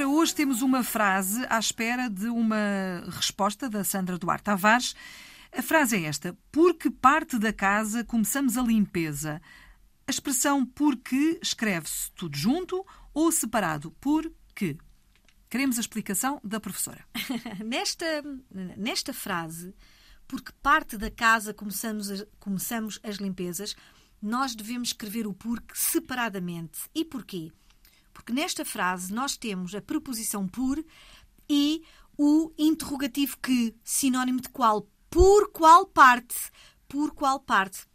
Ora, hoje temos uma frase à espera de uma resposta da Sandra Duarte Tavares. A frase é esta: Porque parte da casa começamos a limpeza. A expressão porque escreve-se tudo junto ou separado por que. Queremos a explicação da professora. nesta, nesta frase, porque parte da casa começamos, a, começamos as limpezas, nós devemos escrever o porque separadamente. E porquê? Porque nesta frase nós temos a preposição por e o interrogativo que, sinónimo de qual? Por qual parte? Por qual parte?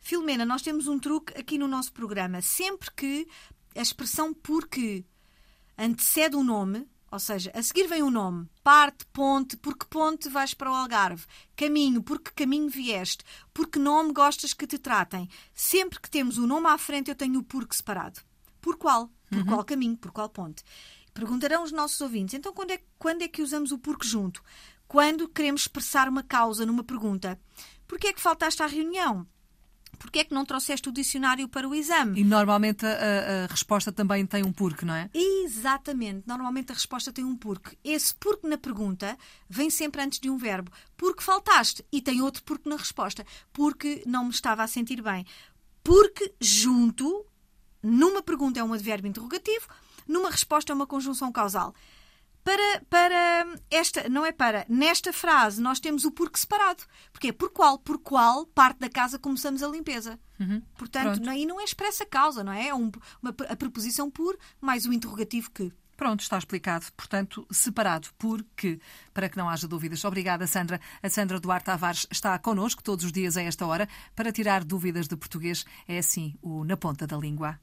Filomena, nós temos um truque aqui no nosso programa. Sempre que a expressão porque antecede o nome, ou seja, a seguir vem o nome, parte, ponte, porque ponte vais para o Algarve, caminho, porque caminho vieste, porque nome gostas que te tratem. Sempre que temos o nome à frente, eu tenho o porque separado. Por qual? Por uhum. qual caminho? Por qual ponte? Perguntarão os nossos ouvintes, então quando é, quando é que usamos o porque junto? Quando queremos expressar uma causa numa pergunta. Porquê é que faltaste à reunião? Porquê é que não trouxeste o dicionário para o exame? E normalmente a, a, resposta também tem um porquê, não é? Exatamente. Normalmente a resposta tem um porquê. Esse porquê na pergunta vem sempre antes de um verbo. Porque faltaste. E tem outro porquê na resposta. Porque não me estava a sentir bem. Porque junto, pergunta é um advérbio interrogativo, numa resposta é uma conjunção causal. Para, para esta, não é para, nesta frase nós temos o porquê separado. Porque é por qual, por qual parte da casa começamos a limpeza. Uhum. Portanto, aí não é expressa causa, não é? É um, uma, a preposição por mais o interrogativo que. Pronto, está explicado. Portanto, separado por que, para que não haja dúvidas. Obrigada, Sandra. A Sandra Duarte Tavares está connosco todos os dias a esta hora para tirar dúvidas de português. É assim o Na Ponta da Língua.